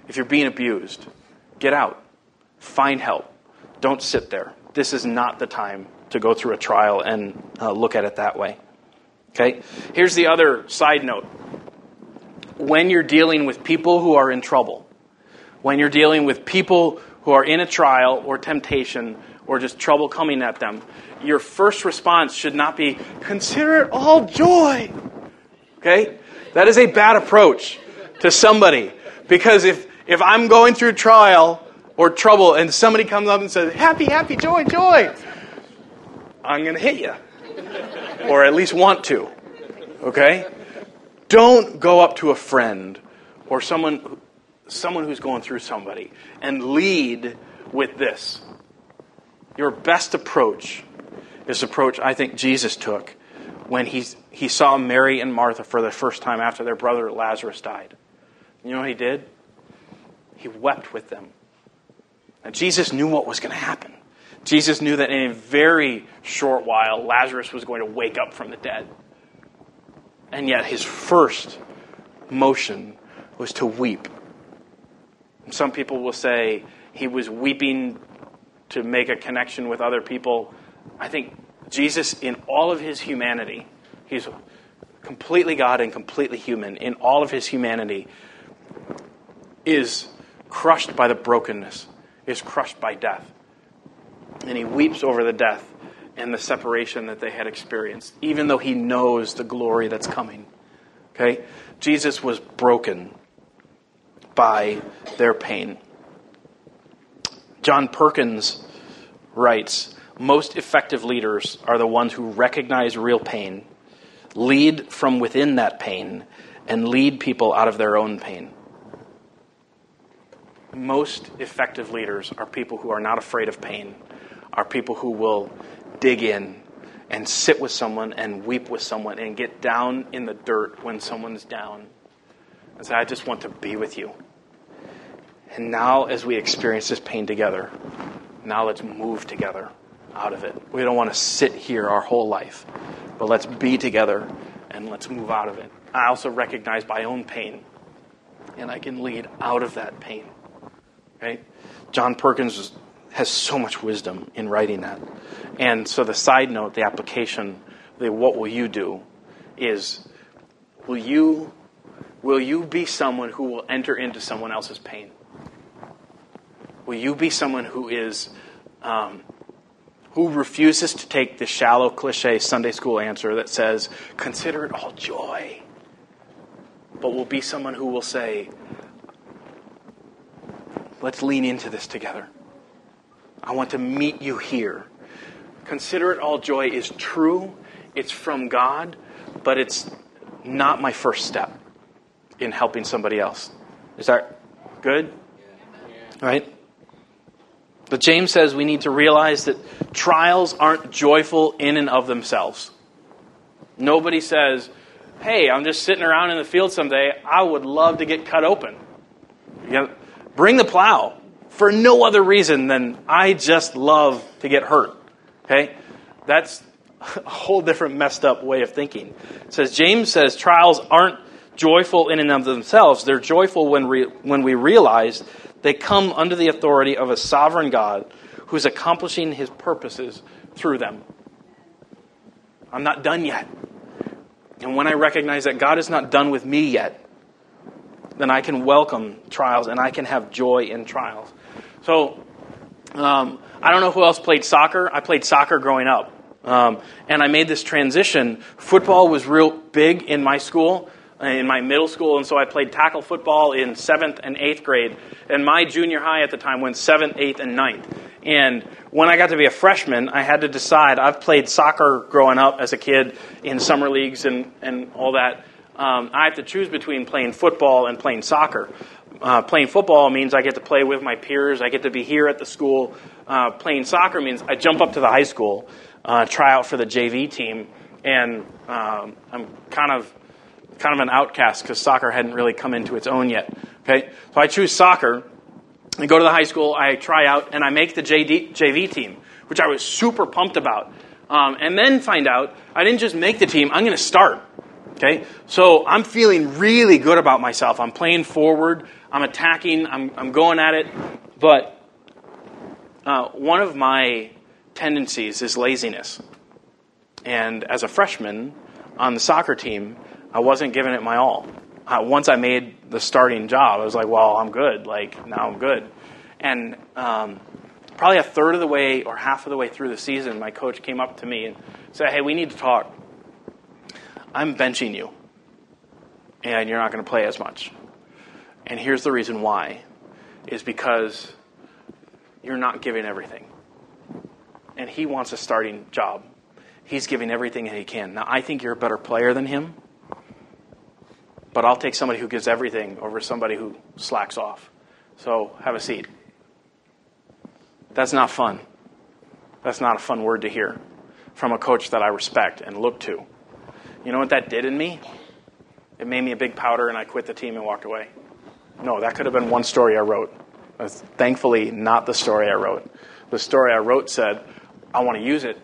if you're being abused, get out, find help, don't sit there. This is not the time to go through a trial and uh, look at it that way. Okay? Here's the other side note. When you're dealing with people who are in trouble, when you're dealing with people who are in a trial or temptation or just trouble coming at them, your first response should not be, consider it all joy. Okay? That is a bad approach to somebody. Because if, if I'm going through trial or trouble and somebody comes up and says, happy, happy, joy, joy, I'm going to hit you. Or at least want to. Okay? Don't go up to a friend or someone someone who's going through somebody and lead with this. Your best approach is the approach I think Jesus took when he, he saw Mary and Martha for the first time after their brother Lazarus died. You know what he did? He wept with them. Now, Jesus knew what was going to happen. Jesus knew that in a very short while, Lazarus was going to wake up from the dead. And yet, his first motion was to weep some people will say he was weeping to make a connection with other people. I think Jesus, in all of his humanity, he's completely God and completely human, in all of his humanity, is crushed by the brokenness, is crushed by death. And he weeps over the death and the separation that they had experienced, even though he knows the glory that's coming. Okay? Jesus was broken by their pain. John Perkins writes Most effective leaders are the ones who recognize real pain, lead from within that pain, and lead people out of their own pain. Most effective leaders are people who are not afraid of pain, are people who will dig in and sit with someone and weep with someone and get down in the dirt when someone's down and say, I just want to be with you. And now, as we experience this pain together, now let's move together out of it. We don't want to sit here our whole life, but let's be together and let's move out of it. I also recognize my own pain, and I can lead out of that pain. Right? John Perkins has so much wisdom in writing that. And so the side note, the application, the what will you do is will you will you be someone who will enter into someone else's pain? Will you be someone who is um, who refuses to take the shallow cliche Sunday school answer that says, "Consider it all joy," but will be someone who will say, "Let's lean into this together. I want to meet you here." Consider it all joy is true. It's from God, but it's not my first step in helping somebody else. Is that good? Right? But James says we need to realize that trials aren't joyful in and of themselves. Nobody says, hey, I'm just sitting around in the field someday. I would love to get cut open. You know, bring the plow for no other reason than I just love to get hurt. Okay? That's a whole different messed up way of thinking. It says James says trials aren't joyful in and of themselves. They're joyful when, re- when we realize They come under the authority of a sovereign God who's accomplishing his purposes through them. I'm not done yet. And when I recognize that God is not done with me yet, then I can welcome trials and I can have joy in trials. So, um, I don't know who else played soccer. I played soccer growing up. Um, and I made this transition. Football was real big in my school, uh, in my middle school, and so I played tackle football in seventh and eighth grade. And my junior high at the time went seventh, eighth, and ninth. And when I got to be a freshman, I had to decide. I've played soccer growing up as a kid in summer leagues and, and all that. Um, I have to choose between playing football and playing soccer. Uh, playing football means I get to play with my peers. I get to be here at the school. Uh, playing soccer means I jump up to the high school, uh, try out for the JV team, and um, I'm kind of kind of an outcast because soccer hadn't really come into its own yet. Okay, so I choose soccer. I go to the high school. I try out, and I make the JD, JV team, which I was super pumped about. Um, and then find out I didn't just make the team. I'm going to start. Okay, so I'm feeling really good about myself. I'm playing forward. I'm attacking. I'm, I'm going at it. But uh, one of my tendencies is laziness. And as a freshman on the soccer team, I wasn't giving it my all. Uh, once I made the starting job, I was like, well, I'm good. Like, now I'm good. And um, probably a third of the way or half of the way through the season, my coach came up to me and said, hey, we need to talk. I'm benching you, and you're not going to play as much. And here's the reason why is because you're not giving everything. And he wants a starting job. He's giving everything that he can. Now, I think you're a better player than him, but I'll take somebody who gives everything over somebody who slacks off. So, have a seat. That's not fun. That's not a fun word to hear from a coach that I respect and look to. You know what that did in me? It made me a big powder, and I quit the team and walked away. No, that could have been one story I wrote. That's thankfully not the story I wrote. The story I wrote said, I want to use it.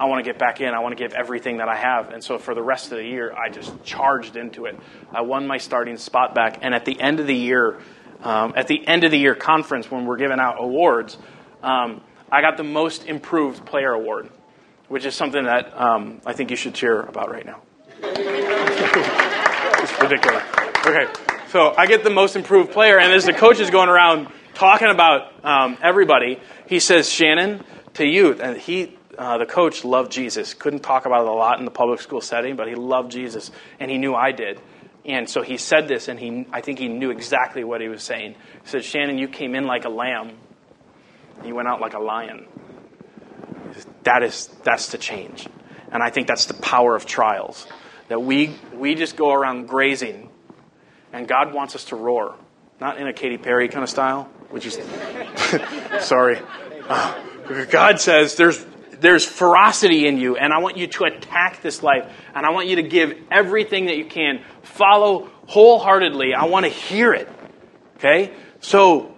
I want to get back in. I want to give everything that I have. And so for the rest of the year, I just charged into it. I won my starting spot back. And at the end of the year, um, at the end of the year conference, when we're giving out awards, um, I got the most improved player award, which is something that um, I think you should cheer about right now it's ridiculous. Okay, so I get the most improved player, and as the coach is going around talking about um, everybody, he says, Shannon, to you, and he, uh, the coach, loved Jesus. Couldn't talk about it a lot in the public school setting, but he loved Jesus, and he knew I did. And so he said this, and he, I think he knew exactly what he was saying. He said, Shannon, you came in like a lamb, you went out like a lion. That is, that's the change. And I think that's the power of trials that we, we just go around grazing, and God wants us to roar. Not in a Katy Perry kind of style, which is, sorry. Uh, God says there's, there's ferocity in you, and I want you to attack this life, and I want you to give everything that you can. Follow wholeheartedly. I want to hear it. Okay? So,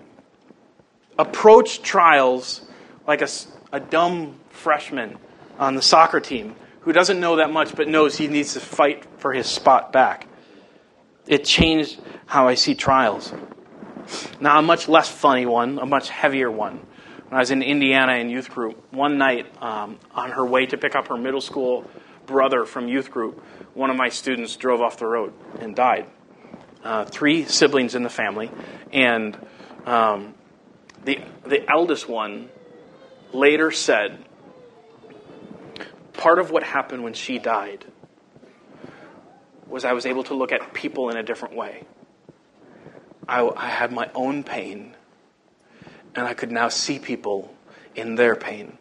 approach trials like a, a dumb freshman on the soccer team who doesn't know that much but knows he needs to fight for his spot back. It changed how I see trials. Now, a much less funny one, a much heavier one. When I was in Indiana in youth group, one night um, on her way to pick up her middle school brother from youth group, one of my students drove off the road and died. Uh, three siblings in the family, and um, the the eldest one later said part of what happened when she died was I was able to look at people in a different way. I, I had my own pain, and I could now see people in their pain.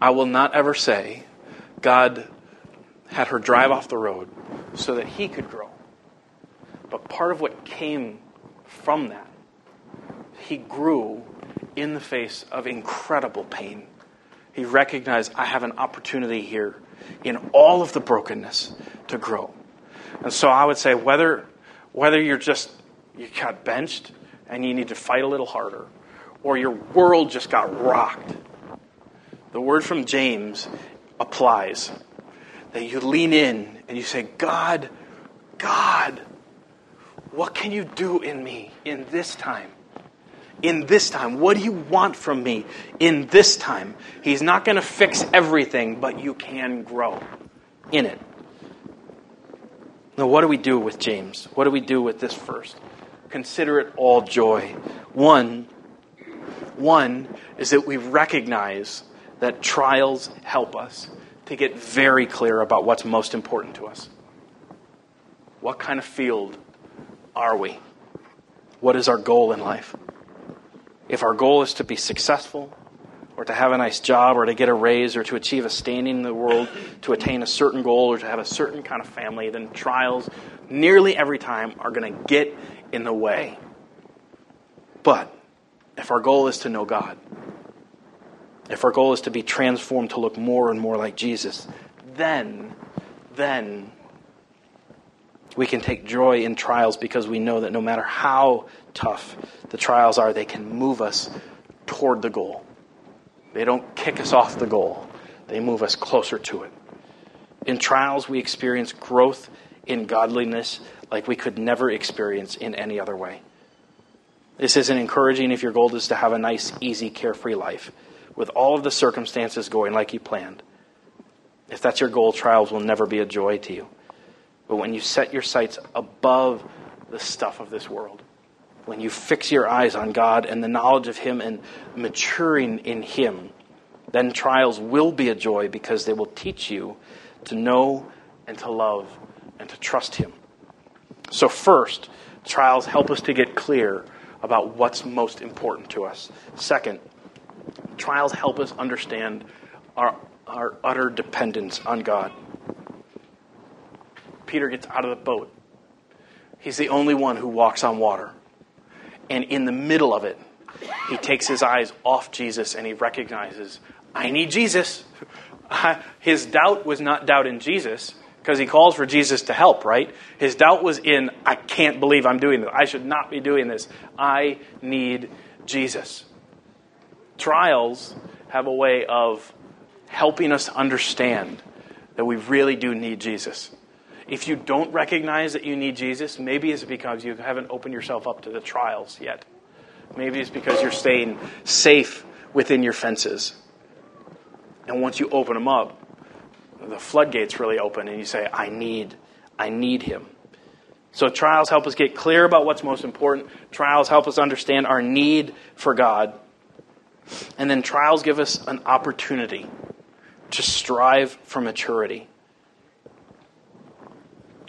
I will not ever say God had her drive off the road so that he could grow. But part of what came from that, he grew in the face of incredible pain. He recognized, I have an opportunity here in all of the brokenness to grow. And so I would say whether, whether you're just, you got benched and you need to fight a little harder, or your world just got rocked, the word from James applies. That you lean in and you say, God, God, what can you do in me in this time? In this time? What do you want from me in this time? He's not going to fix everything, but you can grow in it. Now, what do we do with James? What do we do with this first? Consider it all joy. One, one is that we recognize that trials help us to get very clear about what's most important to us. What kind of field are we? What is our goal in life? If our goal is to be successful, or to have a nice job, or to get a raise, or to achieve a standing in the world, to attain a certain goal, or to have a certain kind of family, then trials nearly every time are going to get in the way. But if our goal is to know God, if our goal is to be transformed to look more and more like Jesus, then, then we can take joy in trials because we know that no matter how tough the trials are, they can move us toward the goal. They don't kick us off the goal, they move us closer to it. In trials, we experience growth in godliness like we could never experience in any other way. This isn't encouraging if your goal is to have a nice, easy, carefree life with all of the circumstances going like you planned. If that's your goal, trials will never be a joy to you. But when you set your sights above the stuff of this world, when you fix your eyes on God and the knowledge of Him and maturing in Him, then trials will be a joy because they will teach you to know and to love and to trust Him. So, first, trials help us to get clear about what's most important to us. Second, trials help us understand our, our utter dependence on God. Peter gets out of the boat. He's the only one who walks on water. And in the middle of it, he takes his eyes off Jesus and he recognizes, I need Jesus. His doubt was not doubt in Jesus because he calls for Jesus to help, right? His doubt was in, I can't believe I'm doing this. I should not be doing this. I need Jesus. Trials have a way of helping us understand that we really do need Jesus. If you don't recognize that you need Jesus, maybe it's because you haven't opened yourself up to the trials yet. Maybe it's because you're staying safe within your fences. And once you open them up, the floodgates really open and you say, I need, I need him. So trials help us get clear about what's most important. Trials help us understand our need for God. And then trials give us an opportunity to strive for maturity.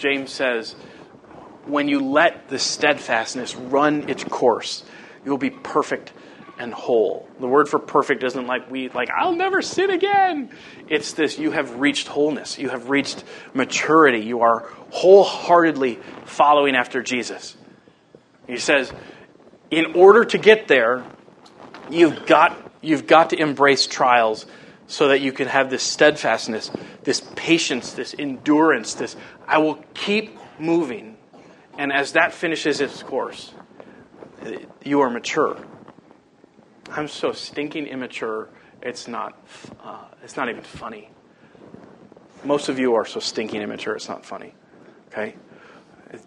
James says, when you let the steadfastness run its course, you'll be perfect and whole. The word for perfect isn't like we like I'll never sin again. It's this you have reached wholeness. You have reached maturity. You are wholeheartedly following after Jesus. He says, in order to get there, you've got you've got to embrace trials so that you can have this steadfastness, this patience, this endurance, this I will keep moving. And as that finishes its course, you are mature. I'm so stinking immature, it's not, uh, it's not even funny. Most of you are so stinking immature, it's not funny. Okay?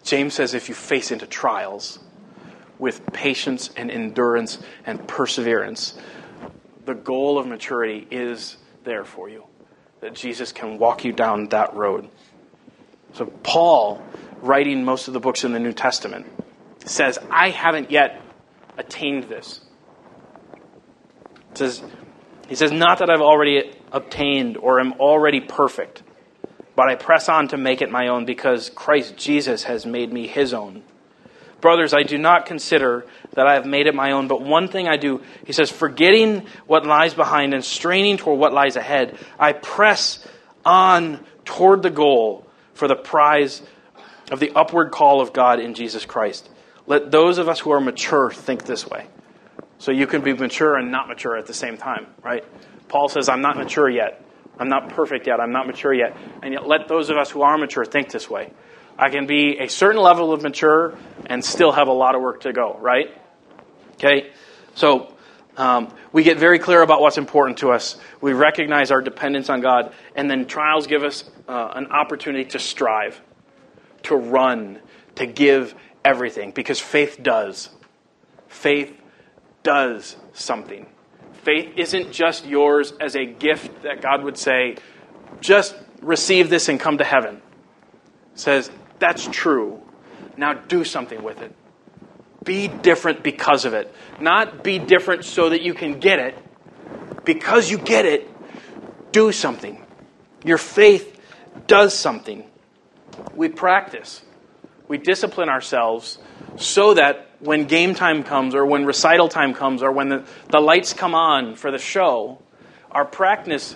James says if you face into trials with patience and endurance and perseverance, the goal of maturity is there for you. That Jesus can walk you down that road. So, Paul, writing most of the books in the New Testament, says, I haven't yet attained this. Says, he says, Not that I've already obtained or am already perfect, but I press on to make it my own because Christ Jesus has made me his own. Brothers, I do not consider that I have made it my own, but one thing I do, he says, forgetting what lies behind and straining toward what lies ahead, I press on toward the goal for the prize of the upward call of God in Jesus Christ. Let those of us who are mature think this way. So you can be mature and not mature at the same time, right? Paul says, I'm not mature yet. I'm not perfect yet. I'm not mature yet. And yet, let those of us who are mature think this way. I can be a certain level of mature and still have a lot of work to go, right? Okay? So, um, we get very clear about what's important to us. We recognize our dependence on God, and then trials give us uh, an opportunity to strive, to run, to give everything, because faith does. Faith does something. Faith isn't just yours as a gift that God would say, just receive this and come to heaven. It says, that's true. Now do something with it. Be different because of it. Not be different so that you can get it. Because you get it, do something. Your faith does something. We practice. We discipline ourselves so that when game time comes or when recital time comes or when the, the lights come on for the show, our practice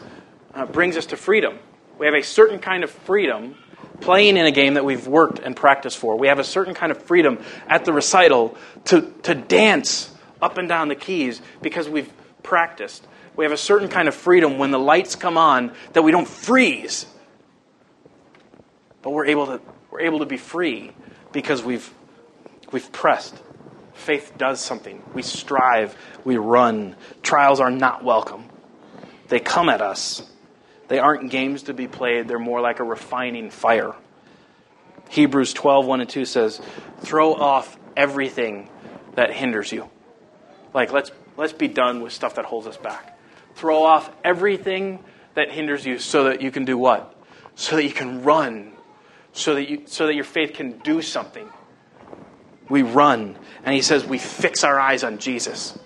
uh, brings us to freedom. We have a certain kind of freedom playing in a game that we've worked and practiced for. We have a certain kind of freedom at the recital to, to dance up and down the keys because we've practiced. We have a certain kind of freedom when the lights come on that we don't freeze. But we're able to, we're able to be free because we've, we've pressed. Faith does something. We strive, we run. Trials are not welcome, they come at us. They aren't games to be played, they're more like a refining fire. Hebrews 12, 1 and 2 says, Throw off everything that hinders you. Like, let's, let's be done with stuff that holds us back. Throw off everything that hinders you so that you can do what? So that you can run. So that, you, so that your faith can do something. We run. And he says we fix our eyes on Jesus,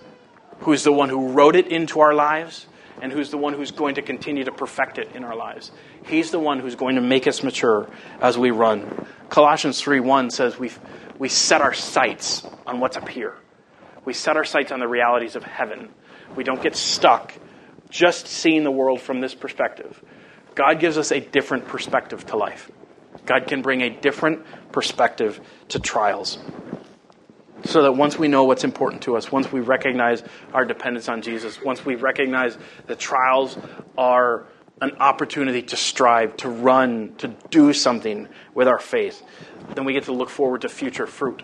who's the one who wrote it into our lives and who's the one who's going to continue to perfect it in our lives. He's the one who's going to make us mature as we run. Colossians 3 1 says we we set our sights on what's up here. We set our sights on the realities of heaven. We don't get stuck just seeing the world from this perspective. God gives us a different perspective to life. God can bring a different perspective to trials so that once we know what's important to us, once we recognize our dependence on Jesus, once we recognize that trials are an opportunity to strive, to run, to do something with our faith, then we get to look forward to future fruit.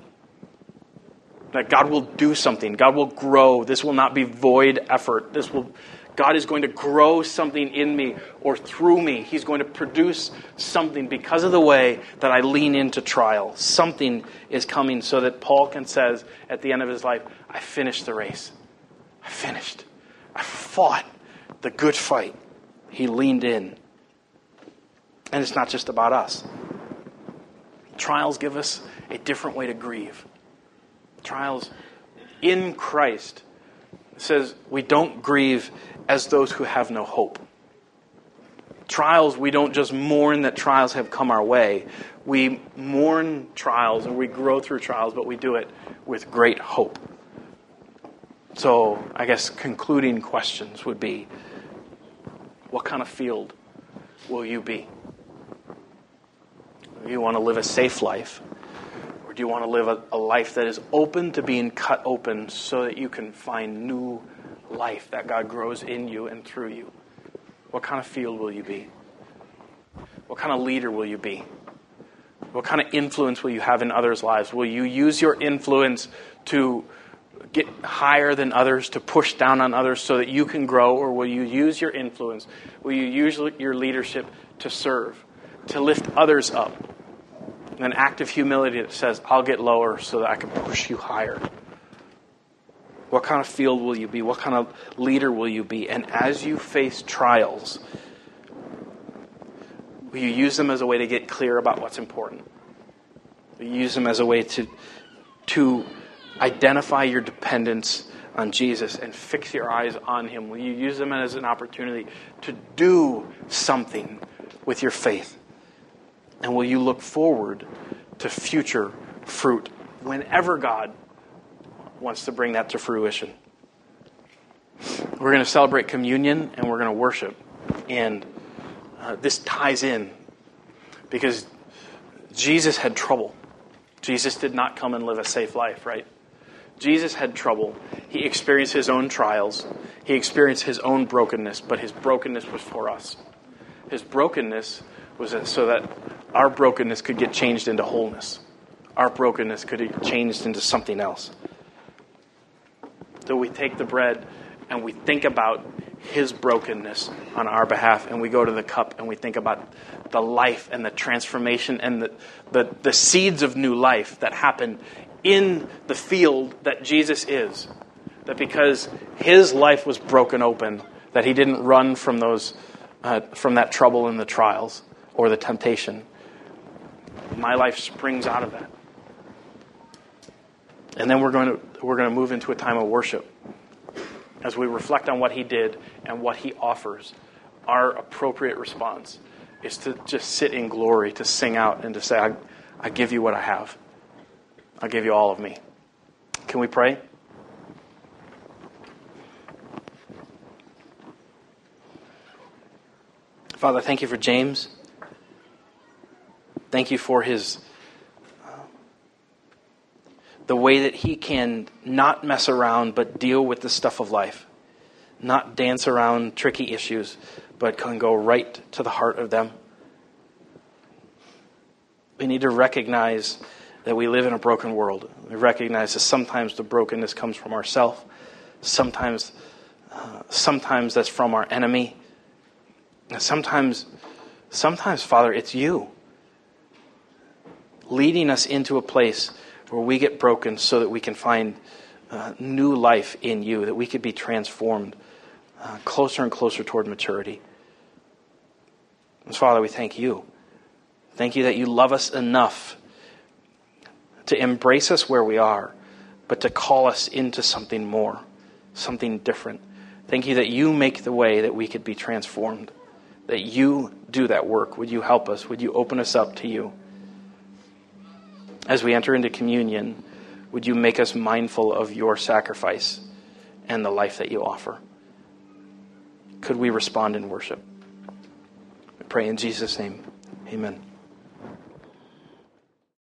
That God will do something, God will grow. This will not be void effort. This will God is going to grow something in me or through me. He's going to produce something because of the way that I lean into trial. Something is coming so that Paul can says at the end of his life, I finished the race. I finished. I fought the good fight. He leaned in. And it's not just about us. Trials give us a different way to grieve. Trials in Christ says we don't grieve as those who have no hope. Trials, we don't just mourn that trials have come our way. We mourn trials and we grow through trials, but we do it with great hope. So, I guess concluding questions would be what kind of field will you be? Do you want to live a safe life? Or do you want to live a, a life that is open to being cut open so that you can find new life that God grows in you and through you? What kind of field will you be? What kind of leader will you be? What kind of influence will you have in others' lives? Will you use your influence to get higher than others, to push down on others so that you can grow? Or will you use your influence? Will you use your leadership to serve, to lift others up? An act of humility that says, I'll get lower so that I can push you higher. What kind of field will you be? What kind of leader will you be? And as you face trials, will you use them as a way to get clear about what's important? Will you use them as a way to, to identify your dependence on Jesus and fix your eyes on Him? Will you use them as an opportunity to do something with your faith? And will you look forward to future fruit whenever God wants to bring that to fruition. We're going to celebrate communion and we're going to worship. And uh, this ties in because Jesus had trouble. Jesus did not come and live a safe life, right? Jesus had trouble. He experienced his own trials. He experienced his own brokenness, but his brokenness was for us. His brokenness was so that our brokenness could get changed into wholeness. Our brokenness could get changed into something else that we take the bread and we think about his brokenness on our behalf, and we go to the cup and we think about the life and the transformation and the, the, the seeds of new life that happen in the field that Jesus is. that because his life was broken open, that he didn't run from those uh, from that trouble and the trials or the temptation. My life springs out of that. And then we're going to we're going to move into a time of worship as we reflect on what he did and what he offers. Our appropriate response is to just sit in glory, to sing out and to say, I, I give you what I have. I'll give you all of me. Can we pray? Father, thank you for James. Thank you for his the way that he can not mess around but deal with the stuff of life. Not dance around tricky issues, but can go right to the heart of them. We need to recognize that we live in a broken world. We recognize that sometimes the brokenness comes from ourselves. Sometimes, uh, sometimes that's from our enemy. And sometimes, sometimes, Father, it's you leading us into a place where we get broken so that we can find uh, new life in you, that we could be transformed uh, closer and closer toward maturity. And Father, we thank you. Thank you that you love us enough to embrace us where we are, but to call us into something more, something different. Thank you that you make the way that we could be transformed, that you do that work. Would you help us? Would you open us up to you? As we enter into communion, would you make us mindful of your sacrifice and the life that you offer? Could we respond in worship? We pray in Jesus' name. Amen.